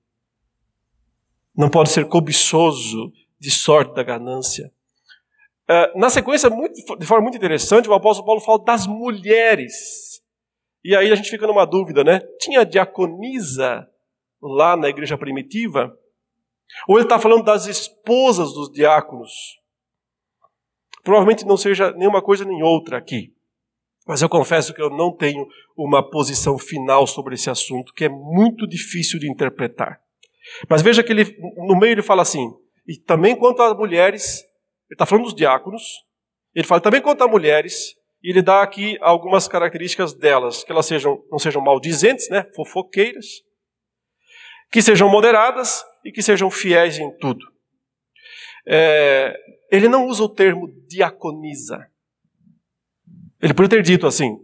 Não pode ser cobiçoso de sorte da ganância. Uh, na sequência, de forma muito interessante, o apóstolo Paulo fala das mulheres. E aí a gente fica numa dúvida, né? Tinha diaconisa lá na igreja primitiva? Ou ele está falando das esposas dos diáconos? Provavelmente não seja nenhuma coisa nem outra aqui. Mas eu confesso que eu não tenho uma posição final sobre esse assunto, que é muito difícil de interpretar. Mas veja que ele, no meio ele fala assim, e também quanto às mulheres, ele está falando dos diáconos, ele fala também quanto às mulheres, e ele dá aqui algumas características delas, que elas sejam, não sejam maldizentes, né, fofoqueiras, que sejam moderadas e que sejam fiéis em tudo. É, ele não usa o termo diaconisa. Ele poderia ter dito assim: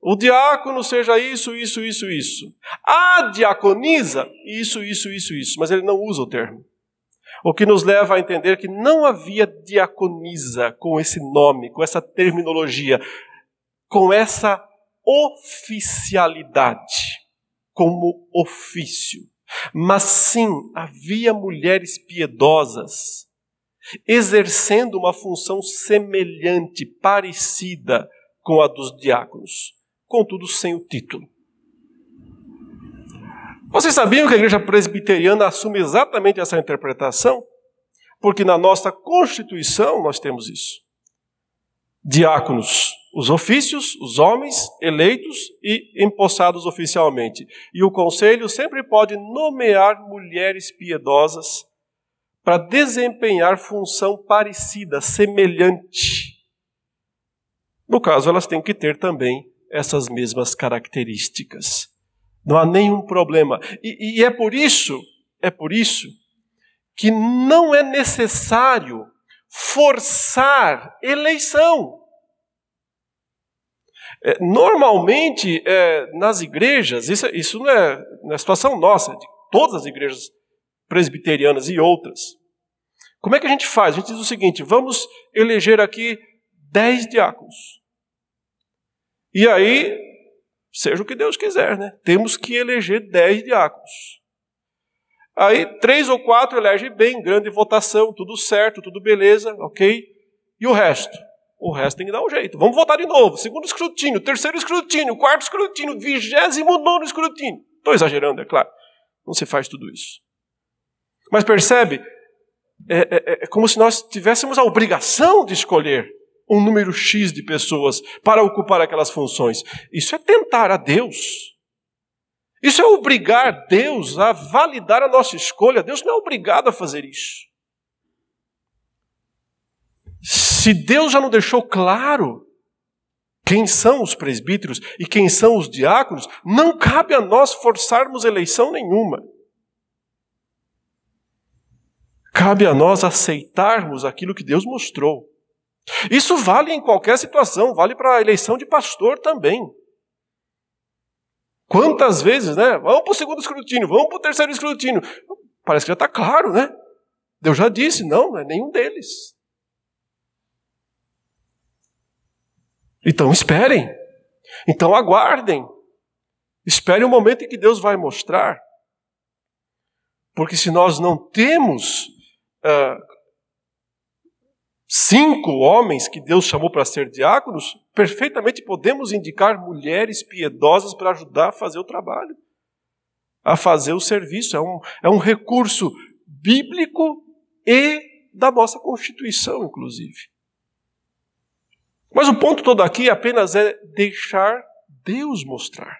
o diácono seja isso, isso, isso, isso. A diaconisa, isso, isso, isso, isso. Mas ele não usa o termo. O que nos leva a entender que não havia diaconisa com esse nome, com essa terminologia, com essa oficialidade, como ofício. Mas sim, havia mulheres piedosas exercendo uma função semelhante, parecida com a dos diáconos, contudo sem o título. Vocês sabiam que a igreja presbiteriana assume exatamente essa interpretação? Porque na nossa Constituição nós temos isso. Diáconos, os ofícios, os homens eleitos e empossados oficialmente. E o conselho sempre pode nomear mulheres piedosas para desempenhar função parecida, semelhante. No caso, elas têm que ter também essas mesmas características. Não há nenhum problema. E, e é por isso, é por isso que não é necessário forçar eleição. É, normalmente, é, nas igrejas, isso, isso não é na é situação nossa, de todas as igrejas presbiterianas e outras. Como é que a gente faz? A gente diz o seguinte: vamos eleger aqui dez diáconos. E aí, seja o que Deus quiser, né? Temos que eleger dez diáconos. Aí, três ou quatro elege bem, grande votação, tudo certo, tudo beleza, ok? E o resto? O resto tem que dar um jeito. Vamos votar de novo. Segundo escrutínio, terceiro escrutínio, quarto escrutínio, vigésimo nono escrutínio. Estou exagerando, é claro. Não se faz tudo isso. Mas percebe? É, é, é como se nós tivéssemos a obrigação de escolher um número X de pessoas para ocupar aquelas funções. Isso é tentar a Deus. Isso é obrigar Deus a validar a nossa escolha. Deus não é obrigado a fazer isso. Se Deus já não deixou claro quem são os presbíteros e quem são os diáconos, não cabe a nós forçarmos eleição nenhuma. Cabe a nós aceitarmos aquilo que Deus mostrou. Isso vale em qualquer situação, vale para a eleição de pastor também. Quantas vezes, né? Vamos para o segundo escrutínio, vamos para o terceiro escrutínio. Parece que já está claro, né? Deus já disse, não, não é nenhum deles. Então esperem. Então aguardem. Esperem o momento em que Deus vai mostrar. Porque se nós não temos cinco homens que Deus chamou para ser diáconos, perfeitamente podemos indicar mulheres piedosas para ajudar a fazer o trabalho, a fazer o serviço. É um, é um recurso bíblico e da nossa Constituição, inclusive. Mas o ponto todo aqui apenas é deixar Deus mostrar.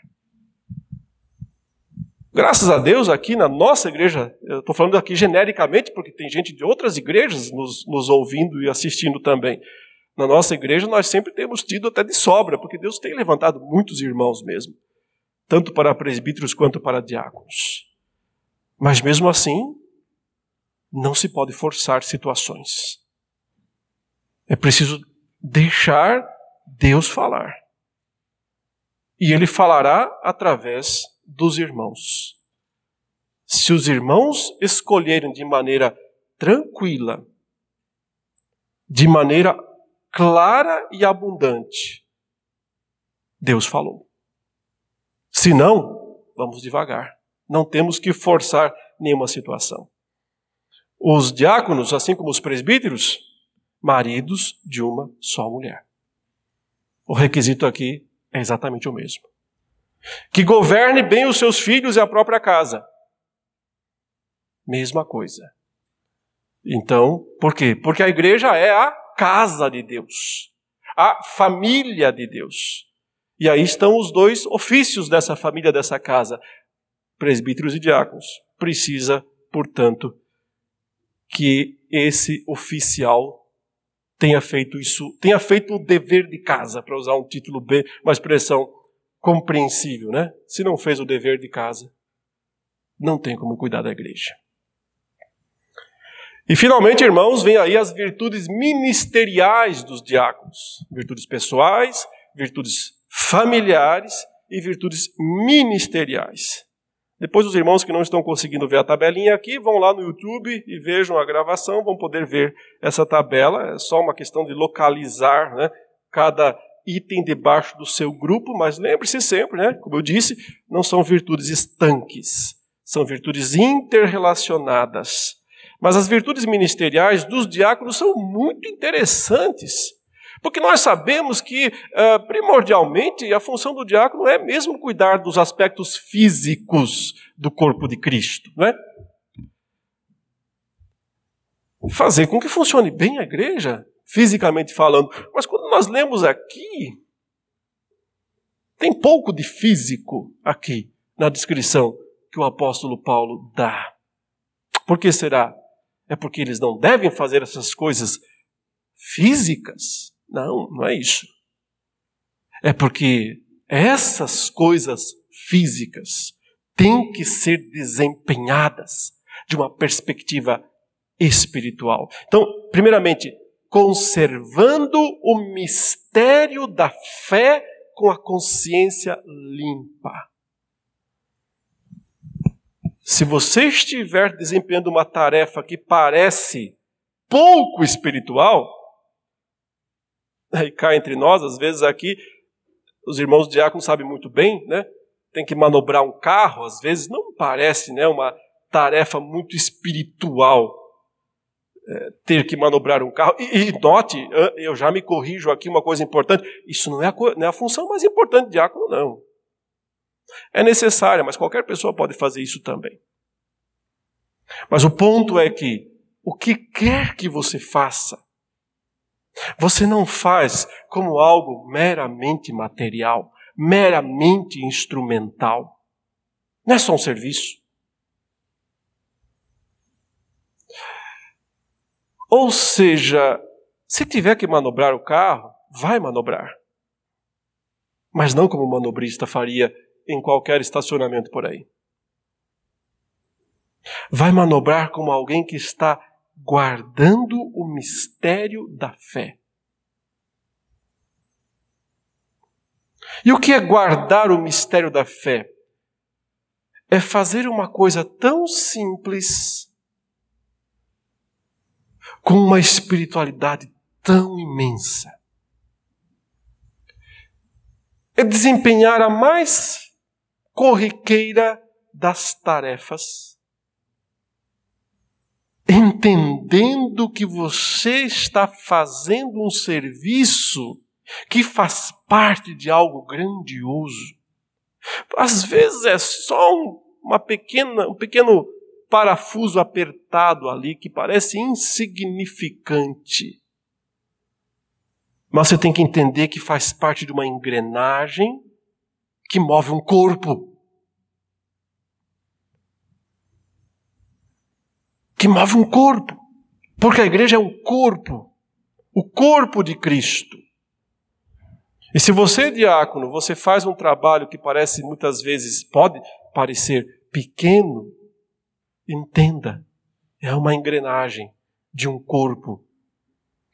Graças a Deus, aqui na nossa igreja, eu estou falando aqui genericamente, porque tem gente de outras igrejas nos, nos, ouvindo e assistindo também. Na nossa igreja, nós sempre temos tido até de sobra, porque Deus tem levantado muitos irmãos mesmo, tanto para presbíteros quanto para diáconos. Mas mesmo assim, não se pode forçar situações. É preciso deixar Deus falar. E ele falará através dos irmãos. Se os irmãos escolherem de maneira tranquila, de maneira clara e abundante, Deus falou. Se não, vamos devagar. Não temos que forçar nenhuma situação. Os diáconos, assim como os presbíteros, maridos de uma só mulher. O requisito aqui é exatamente o mesmo. Que governe bem os seus filhos e a própria casa. Mesma coisa. Então, por quê? Porque a igreja é a casa de Deus, a família de Deus. E aí estão os dois ofícios dessa família, dessa casa, presbíteros e diáconos. Precisa, portanto, que esse oficial tenha feito isso, tenha feito o dever de casa, para usar um título B, uma expressão compreensível, né? Se não fez o dever de casa, não tem como cuidar da igreja. E finalmente, irmãos, vem aí as virtudes ministeriais dos diáconos: virtudes pessoais, virtudes familiares e virtudes ministeriais. Depois, os irmãos que não estão conseguindo ver a tabelinha aqui, vão lá no YouTube e vejam a gravação, vão poder ver essa tabela. É só uma questão de localizar né, cada item debaixo do seu grupo, mas lembre-se sempre, né, como eu disse, não são virtudes estanques, são virtudes interrelacionadas. Mas as virtudes ministeriais dos diáconos são muito interessantes. Porque nós sabemos que, uh, primordialmente, a função do diácono é mesmo cuidar dos aspectos físicos do corpo de Cristo, não é? Fazer com que funcione bem a igreja, fisicamente falando. Mas quando nós lemos aqui, tem pouco de físico aqui na descrição que o apóstolo Paulo dá. Por que será? É porque eles não devem fazer essas coisas físicas? Não, não é isso. É porque essas coisas físicas têm que ser desempenhadas de uma perspectiva espiritual. Então, primeiramente, conservando o mistério da fé com a consciência limpa. Se você estiver desempenhando uma tarefa que parece pouco espiritual, aí cá entre nós, às vezes aqui, os irmãos diáconos sabem muito bem, né? Tem que manobrar um carro, às vezes não parece, né, uma tarefa muito espiritual. É, ter que manobrar um carro. E, e, note, eu já me corrijo aqui uma coisa importante: isso não é a, não é a função mais importante de diácono, não. É necessária, mas qualquer pessoa pode fazer isso também. Mas o ponto é que o que quer que você faça, você não faz como algo meramente material, meramente instrumental. Não é só um serviço. Ou seja, se tiver que manobrar o carro, vai manobrar. Mas não como o manobrista faria em qualquer estacionamento por aí. Vai manobrar como alguém que está guardando o mistério da fé. E o que é guardar o mistério da fé? É fazer uma coisa tão simples, com uma espiritualidade tão imensa. É desempenhar a mais corriqueira das tarefas, entendendo que você está fazendo um serviço que faz parte de algo grandioso. Às vezes é só uma pequena, um pequeno parafuso apertado ali que parece insignificante. Mas você tem que entender que faz parte de uma engrenagem que move um corpo. Que move um corpo. Porque a igreja é um corpo. O corpo de Cristo. E se você, diácono, você faz um trabalho que parece muitas vezes, pode parecer pequeno, entenda, é uma engrenagem de um corpo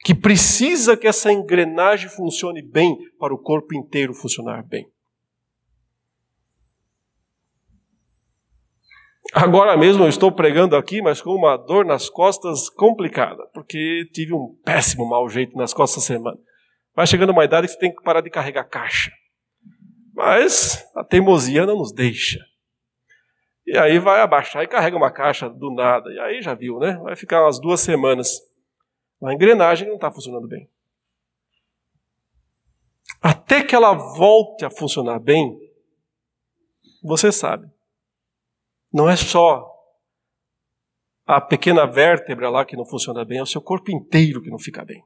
que precisa que essa engrenagem funcione bem para o corpo inteiro funcionar bem. Agora mesmo eu estou pregando aqui, mas com uma dor nas costas complicada, porque tive um péssimo mau jeito nas costas essa semana. Vai chegando uma idade que você tem que parar de carregar caixa. Mas a teimosia não nos deixa. E aí vai abaixar e carrega uma caixa do nada. E aí já viu, né? Vai ficar umas duas semanas. A engrenagem não está funcionando bem. Até que ela volte a funcionar bem, você sabe. Não é só a pequena vértebra lá que não funciona bem, é o seu corpo inteiro que não fica bem.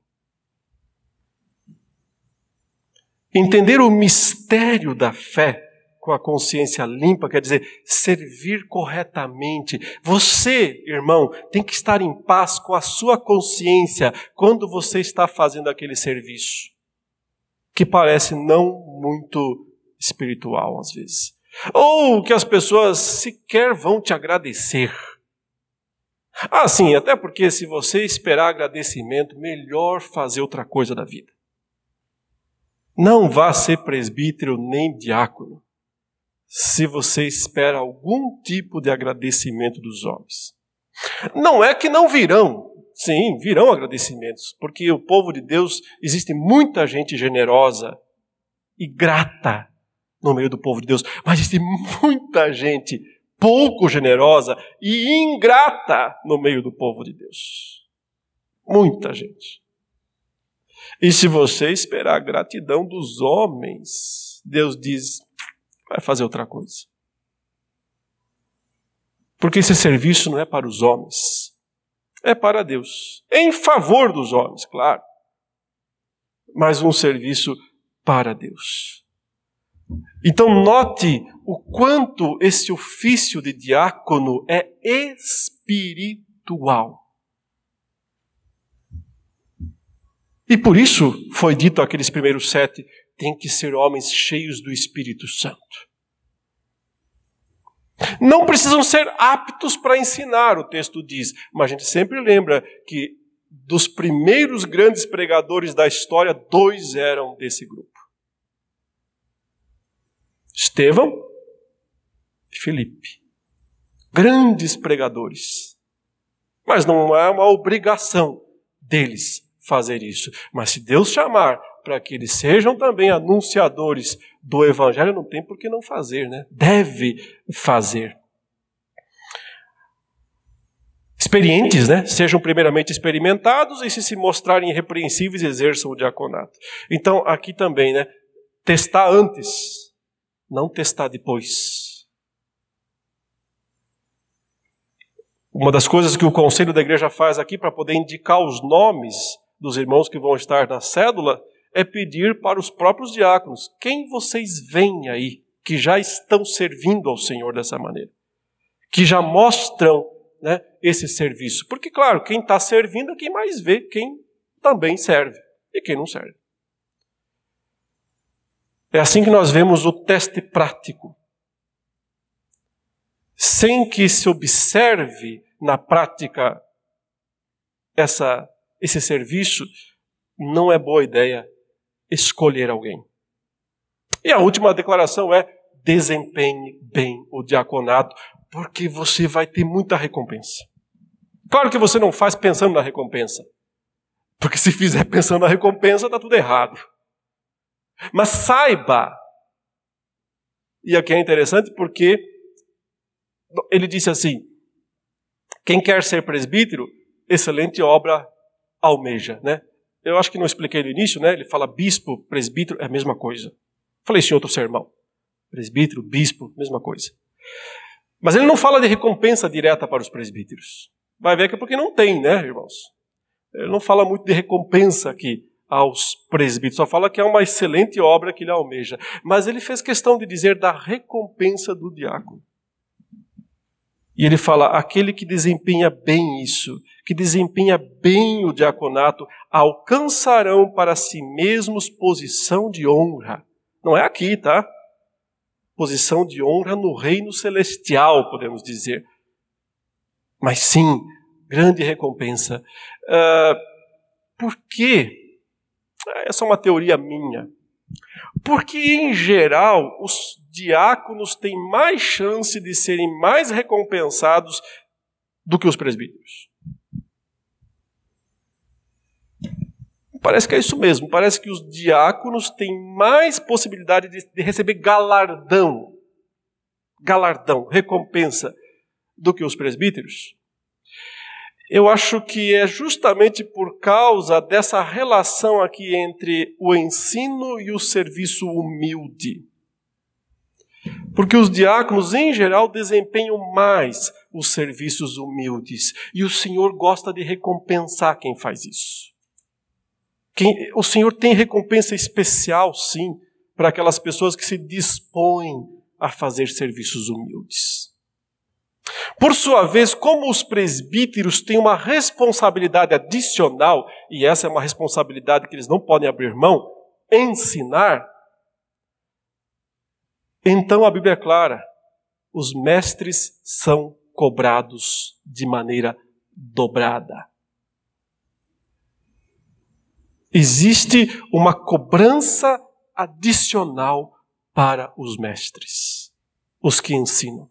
Entender o mistério da fé com a consciência limpa quer dizer servir corretamente. Você, irmão, tem que estar em paz com a sua consciência quando você está fazendo aquele serviço, que parece não muito espiritual às vezes. Ou que as pessoas sequer vão te agradecer. Ah, sim, até porque se você esperar agradecimento, melhor fazer outra coisa da vida. Não vá ser presbítero nem diácono se você espera algum tipo de agradecimento dos homens. Não é que não virão, sim, virão agradecimentos, porque o povo de Deus existe muita gente generosa e grata no meio do povo de Deus, mas existe muita gente pouco generosa e ingrata no meio do povo de Deus. Muita gente. E se você esperar a gratidão dos homens, Deus diz: vai fazer outra coisa. Porque esse serviço não é para os homens, é para Deus. Em favor dos homens, claro. Mas um serviço para Deus. Então, note o quanto esse ofício de diácono é espiritual. E por isso foi dito aqueles primeiros sete: tem que ser homens cheios do Espírito Santo. Não precisam ser aptos para ensinar, o texto diz, mas a gente sempre lembra que dos primeiros grandes pregadores da história, dois eram desse grupo. Estevão e Felipe. Grandes pregadores. Mas não é uma obrigação deles fazer isso. Mas se Deus chamar para que eles sejam também anunciadores do Evangelho, não tem por que não fazer, né? Deve fazer. Experientes, né? Sejam primeiramente experimentados e se se mostrarem irrepreensíveis, exerçam o diaconato. Então, aqui também, né? Testar antes, não testar depois. Uma das coisas que o conselho da igreja faz aqui para poder indicar os nomes dos irmãos que vão estar na cédula é pedir para os próprios diáconos: quem vocês veem aí que já estão servindo ao Senhor dessa maneira? Que já mostram né, esse serviço. Porque, claro, quem está servindo é quem mais vê quem também serve e quem não serve. É assim que nós vemos o teste prático. Sem que se observe na prática essa, esse serviço, não é boa ideia escolher alguém. E a última declaração é: desempenhe bem o diaconato, porque você vai ter muita recompensa. Claro que você não faz pensando na recompensa, porque se fizer pensando na recompensa, está tudo errado. Mas saiba, e aqui é interessante porque ele disse assim: quem quer ser presbítero, excelente obra almeja, né? Eu acho que não expliquei no início, né? Ele fala bispo, presbítero, é a mesma coisa. Falei isso em outro sermão. Presbítero, bispo, mesma coisa. Mas ele não fala de recompensa direta para os presbíteros. Vai ver que é porque não tem, né, irmãos? Ele não fala muito de recompensa aqui aos presbíteros, só fala que é uma excelente obra que ele almeja. Mas ele fez questão de dizer da recompensa do diácono. E ele fala: aquele que desempenha bem isso, que desempenha bem o diaconato, alcançarão para si mesmos posição de honra. Não é aqui, tá? Posição de honra no reino celestial, podemos dizer. Mas sim, grande recompensa. Uh, por quê? Essa é uma teoria minha. Porque, em geral, os diáconos têm mais chance de serem mais recompensados do que os presbíteros. Parece que é isso mesmo. Parece que os diáconos têm mais possibilidade de, de receber galardão, galardão, recompensa, do que os presbíteros. Eu acho que é justamente por causa dessa relação aqui entre o ensino e o serviço humilde. Porque os diáconos, em geral, desempenham mais os serviços humildes. E o Senhor gosta de recompensar quem faz isso. Quem, o Senhor tem recompensa especial, sim, para aquelas pessoas que se dispõem a fazer serviços humildes. Por sua vez, como os presbíteros têm uma responsabilidade adicional, e essa é uma responsabilidade que eles não podem abrir mão, ensinar, então a Bíblia é clara: os mestres são cobrados de maneira dobrada. Existe uma cobrança adicional para os mestres, os que ensinam.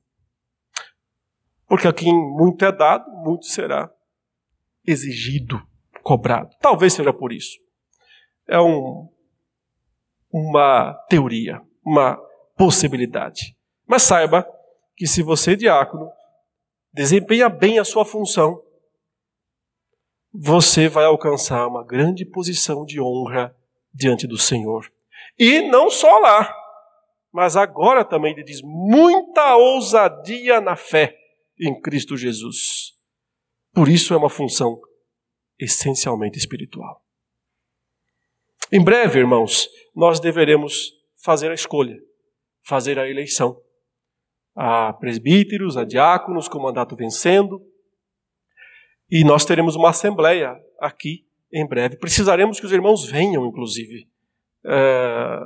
Porque a quem muito é dado, muito será exigido, cobrado. Talvez seja por isso. É um, uma teoria, uma possibilidade. Mas saiba que se você, diácono, desempenha bem a sua função, você vai alcançar uma grande posição de honra diante do Senhor. E não só lá, mas agora também ele diz muita ousadia na fé em Cristo Jesus. Por isso é uma função essencialmente espiritual. Em breve, irmãos, nós deveremos fazer a escolha fazer a eleição. A presbíteros, a diáconos com mandato vencendo. E nós teremos uma assembleia aqui em breve. Precisaremos que os irmãos venham, inclusive. É,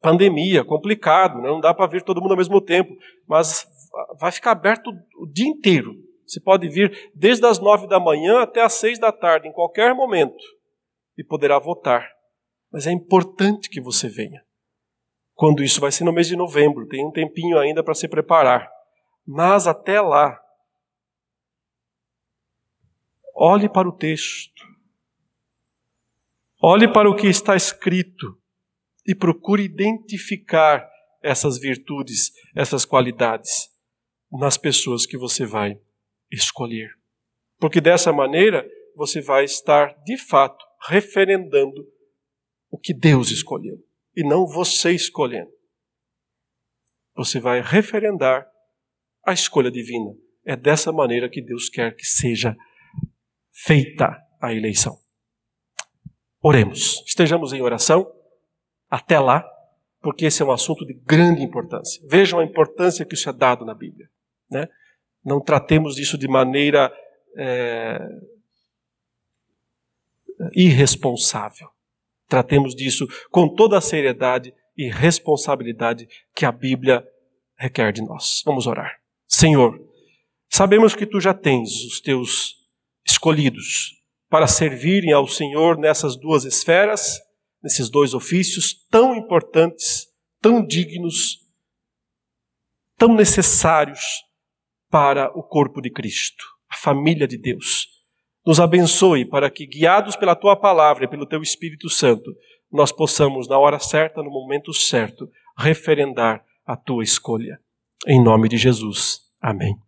pandemia, complicado, né? não dá para vir todo mundo ao mesmo tempo, mas vai ficar aberto o dia inteiro. Você pode vir desde as nove da manhã até as seis da tarde, em qualquer momento, e poderá votar. Mas é importante que você venha quando isso vai ser no mês de novembro, tem um tempinho ainda para se preparar. Mas até lá, olhe para o texto, olhe para o que está escrito e procure identificar essas virtudes, essas qualidades nas pessoas que você vai escolher. Porque dessa maneira você vai estar, de fato, referendando o que Deus escolheu e não você escolhendo. Você vai referendar a escolha divina. É dessa maneira que Deus quer que seja feita a eleição. Oremos. Estejamos em oração. Até lá porque esse é um assunto de grande importância. Vejam a importância que isso é dado na Bíblia. Né? Não tratemos disso de maneira é, irresponsável. Tratemos disso com toda a seriedade e responsabilidade que a Bíblia requer de nós. Vamos orar. Senhor, sabemos que tu já tens os teus escolhidos para servirem ao Senhor nessas duas esferas nesses dois ofícios tão importantes, tão dignos, tão necessários para o corpo de Cristo, a família de Deus. Nos abençoe para que, guiados pela tua palavra e pelo teu Espírito Santo, nós possamos, na hora certa, no momento certo, referendar a tua escolha. Em nome de Jesus. Amém.